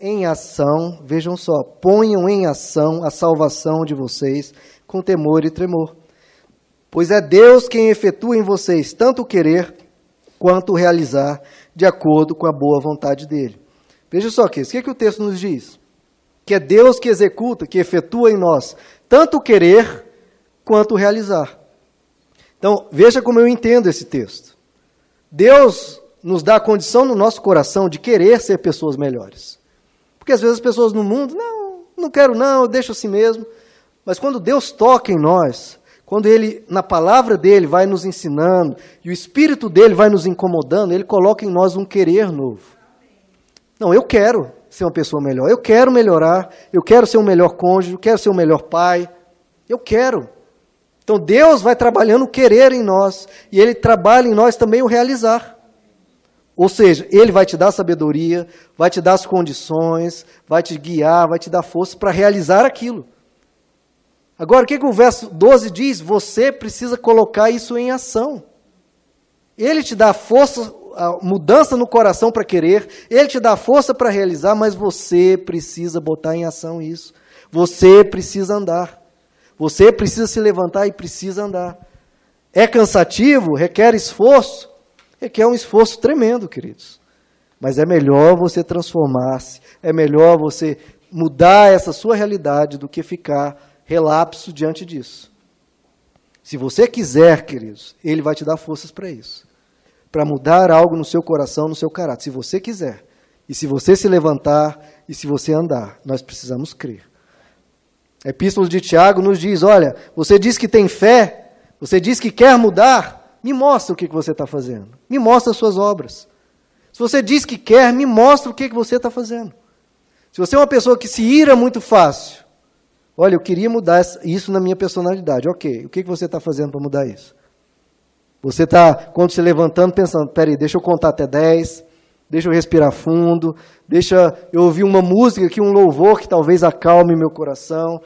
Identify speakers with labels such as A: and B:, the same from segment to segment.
A: em ação, vejam só, ponham em ação a salvação de vocês com temor e tremor. Pois é Deus quem efetua em vocês tanto o querer quanto o realizar, de acordo com a boa vontade dele. Veja só aqui, o que, é que o texto nos diz? Que é Deus que executa, que efetua em nós tanto o querer quanto o realizar. Então, veja como eu entendo esse texto. Deus nos dá a condição no nosso coração de querer ser pessoas melhores. Porque às vezes as pessoas no mundo, não, não quero não, eu deixo assim mesmo. Mas quando Deus toca em nós, quando Ele, na palavra dele, vai nos ensinando, e o Espírito dele vai nos incomodando, Ele coloca em nós um querer novo. Não, eu quero ser uma pessoa melhor, eu quero melhorar, eu quero ser um melhor cônjuge, eu quero ser um melhor pai, eu quero. Então Deus vai trabalhando o querer em nós, e Ele trabalha em nós também o realizar. Ou seja, Ele vai te dar sabedoria, vai te dar as condições, vai te guiar, vai te dar força para realizar aquilo. Agora, o que, que o verso 12 diz? Você precisa colocar isso em ação. Ele te dá força, mudança no coração para querer, ele te dá força para realizar, mas você precisa botar em ação isso. Você precisa andar. Você precisa se levantar e precisa andar. É cansativo, requer esforço, requer um esforço tremendo, queridos. Mas é melhor você transformar-se, é melhor você mudar essa sua realidade do que ficar relapso diante disso. Se você quiser, queridos, Ele vai te dar forças para isso. Para mudar algo no seu coração, no seu caráter. Se você quiser. E se você se levantar e se você andar, nós precisamos crer. A Epístola de Tiago nos diz: olha, você diz que tem fé, você diz que quer mudar, me mostra o que você está fazendo. Me mostra as suas obras. Se você diz que quer, me mostra o que você está fazendo. Se você é uma pessoa que se ira muito fácil, Olha, eu queria mudar isso na minha personalidade. Ok, o que você está fazendo para mudar isso? Você está, quando se levantando, pensando: peraí, deixa eu contar até 10, deixa eu respirar fundo, deixa eu ouvir uma música aqui, um louvor que talvez acalme meu coração.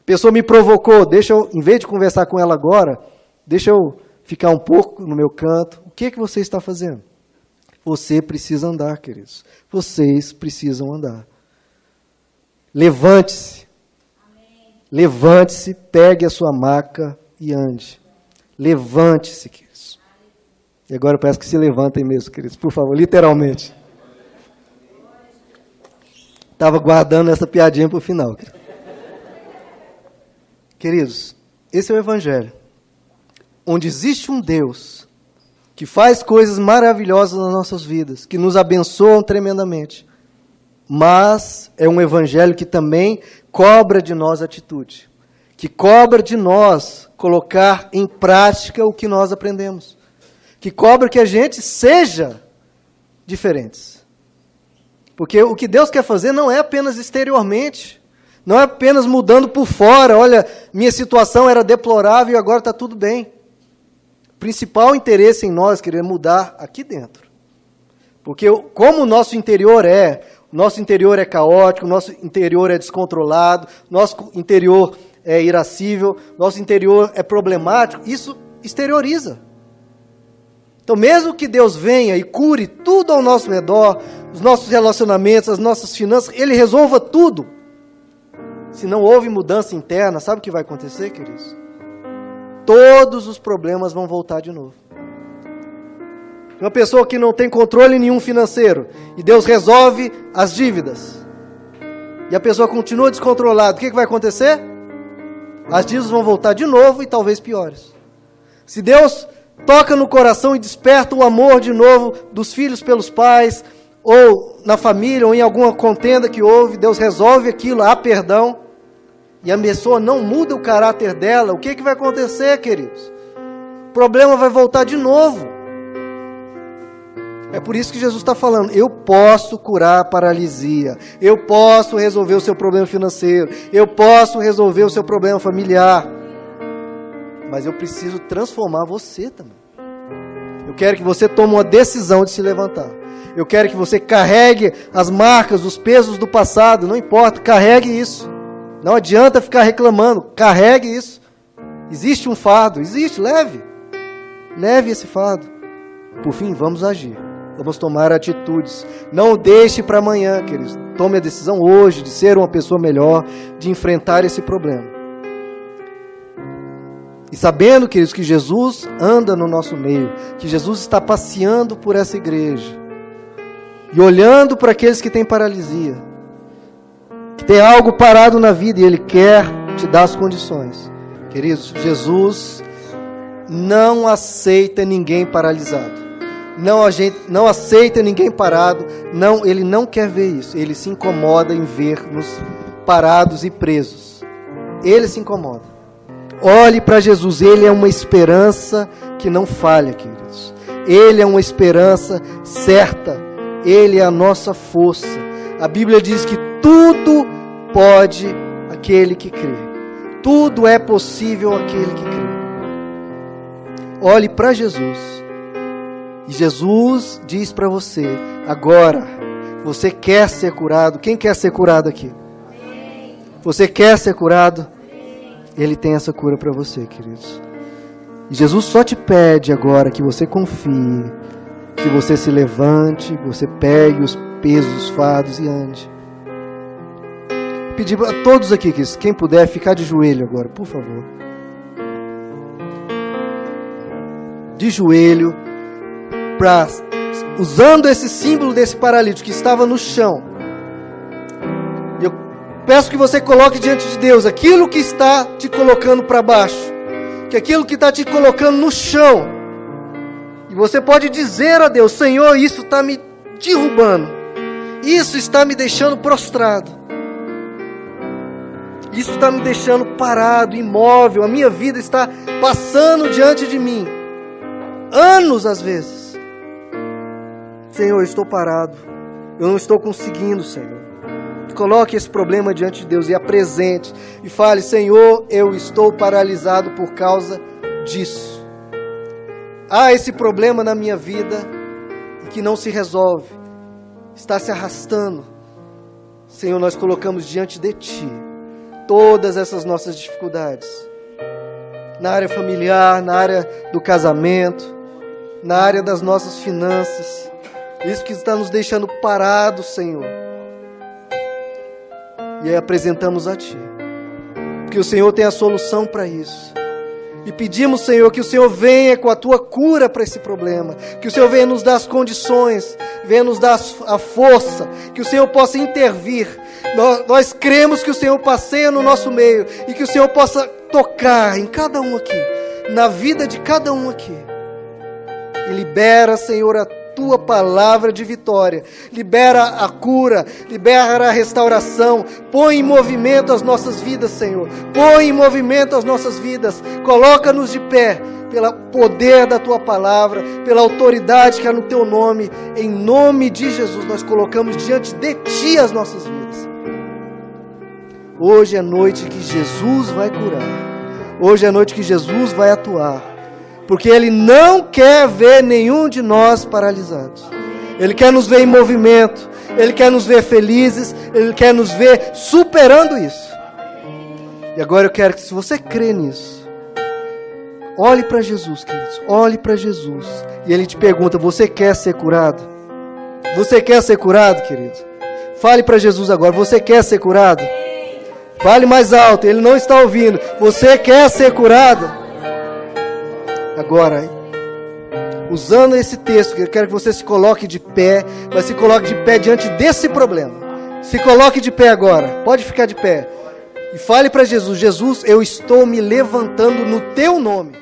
A: A pessoa me provocou, deixa eu, em vez de conversar com ela agora, deixa eu ficar um pouco no meu canto. O que, é que você está fazendo? Você precisa andar, queridos. Vocês precisam andar. Levante-se. Levante-se, pegue a sua maca e ande. Levante-se, queridos. E agora peço que se levantem mesmo, queridos, por favor, literalmente. Estava guardando essa piadinha para o final. Queridos, esse é o Evangelho, onde existe um Deus que faz coisas maravilhosas nas nossas vidas, que nos abençoam tremendamente, mas é um Evangelho que também cobra de nós atitude, que cobra de nós colocar em prática o que nós aprendemos, que cobra que a gente seja diferentes. Porque o que Deus quer fazer não é apenas exteriormente, não é apenas mudando por fora, olha, minha situação era deplorável e agora está tudo bem. Principal interesse em nós querer mudar aqui dentro. Porque como o nosso interior é, nosso interior é caótico, nosso interior é descontrolado, nosso interior é irascível, nosso interior é problemático. Isso exterioriza. Então, mesmo que Deus venha e cure tudo ao nosso redor, os nossos relacionamentos, as nossas finanças, Ele resolva tudo. Se não houve mudança interna, sabe o que vai acontecer, queridos? Todos os problemas vão voltar de novo. Uma pessoa que não tem controle nenhum financeiro e Deus resolve as dívidas. E a pessoa continua descontrolada, o que, que vai acontecer? As dívidas vão voltar de novo e talvez piores. Se Deus toca no coração e desperta o amor de novo dos filhos pelos pais, ou na família, ou em alguma contenda que houve, Deus resolve aquilo, há perdão, e a pessoa não muda o caráter dela, o que, que vai acontecer, queridos? O problema vai voltar de novo. É por isso que Jesus está falando: eu posso curar a paralisia, eu posso resolver o seu problema financeiro, eu posso resolver o seu problema familiar, mas eu preciso transformar você também. Eu quero que você tome uma decisão de se levantar. Eu quero que você carregue as marcas, os pesos do passado, não importa, carregue isso. Não adianta ficar reclamando, carregue isso. Existe um fardo, existe, leve. Leve esse fardo. Por fim, vamos agir Vamos tomar atitudes. Não deixe para amanhã, queridos. Tome a decisão hoje de ser uma pessoa melhor, de enfrentar esse problema. E sabendo, queridos, que Jesus anda no nosso meio, que Jesus está passeando por essa igreja, e olhando para aqueles que têm paralisia, que tem algo parado na vida e Ele quer te dar as condições. Queridos, Jesus não aceita ninguém paralisado. Não, não aceita ninguém parado. Não, ele não quer ver isso. Ele se incomoda em ver-nos parados e presos. Ele se incomoda. Olhe para Jesus, ele é uma esperança que não falha, queridos. Ele é uma esperança certa. Ele é a nossa força. A Bíblia diz que tudo pode aquele que crê. Tudo é possível aquele que crê. Olhe para Jesus. E Jesus diz para você: agora, você quer ser curado? Quem quer ser curado aqui? Você quer ser curado? Ele tem essa cura para você, queridos. E Jesus só te pede agora que você confie, que você se levante, que você pegue os pesos, os fardos e ande. Pedir a todos aqui, que quem puder, ficar de joelho agora, por favor. De joelho, pra, usando esse símbolo desse paralítico que estava no chão. Eu peço que você coloque diante de Deus aquilo que está te colocando para baixo, que aquilo que está te colocando no chão e você pode dizer a Deus: Senhor, isso está me derrubando, isso está me deixando prostrado, isso está me deixando parado, imóvel, a minha vida está passando diante de mim, anos às vezes. Senhor, eu estou parado, eu não estou conseguindo, Senhor. Coloque esse problema diante de Deus e apresente e fale: Senhor, eu estou paralisado por causa disso há esse problema na minha vida que não se resolve, está se arrastando. Senhor, nós colocamos diante de Ti todas essas nossas dificuldades, na área familiar, na área do casamento, na área das nossas finanças, isso que está nos deixando parados, Senhor. E aí apresentamos a Ti, porque o Senhor tem a solução para isso. E pedimos, Senhor, que o Senhor venha com a tua cura para esse problema, que o Senhor venha nos dar as condições, venha nos dar a força, que o Senhor possa intervir. Nós, nós cremos que o Senhor passeia no nosso meio e que o Senhor possa tocar em cada um aqui, na vida de cada um aqui. E libera, Senhor, a tua palavra de vitória. Libera a cura, libera a restauração. Põe em movimento as nossas vidas, Senhor. Põe em movimento as nossas vidas. Coloca-nos de pé pelo poder da tua palavra, pela autoridade que há no teu nome. Em nome de Jesus, nós colocamos diante de ti as nossas vidas. Hoje é noite que Jesus vai curar. Hoje é noite que Jesus vai atuar porque Ele não quer ver nenhum de nós paralisados. Ele quer nos ver em movimento, Ele quer nos ver felizes, Ele quer nos ver superando isso. E agora eu quero que, se você crê nisso, olhe para Jesus, queridos, olhe para Jesus. E Ele te pergunta: Você quer ser curado? Você quer ser curado, querido? Fale para Jesus agora: Você quer ser curado? Fale mais alto, Ele não está ouvindo. Você quer ser curado? Agora, usando esse texto, eu quero que você se coloque de pé, mas se coloque de pé diante desse problema. Se coloque de pé agora, pode ficar de pé. E fale para Jesus: Jesus, eu estou me levantando no teu nome.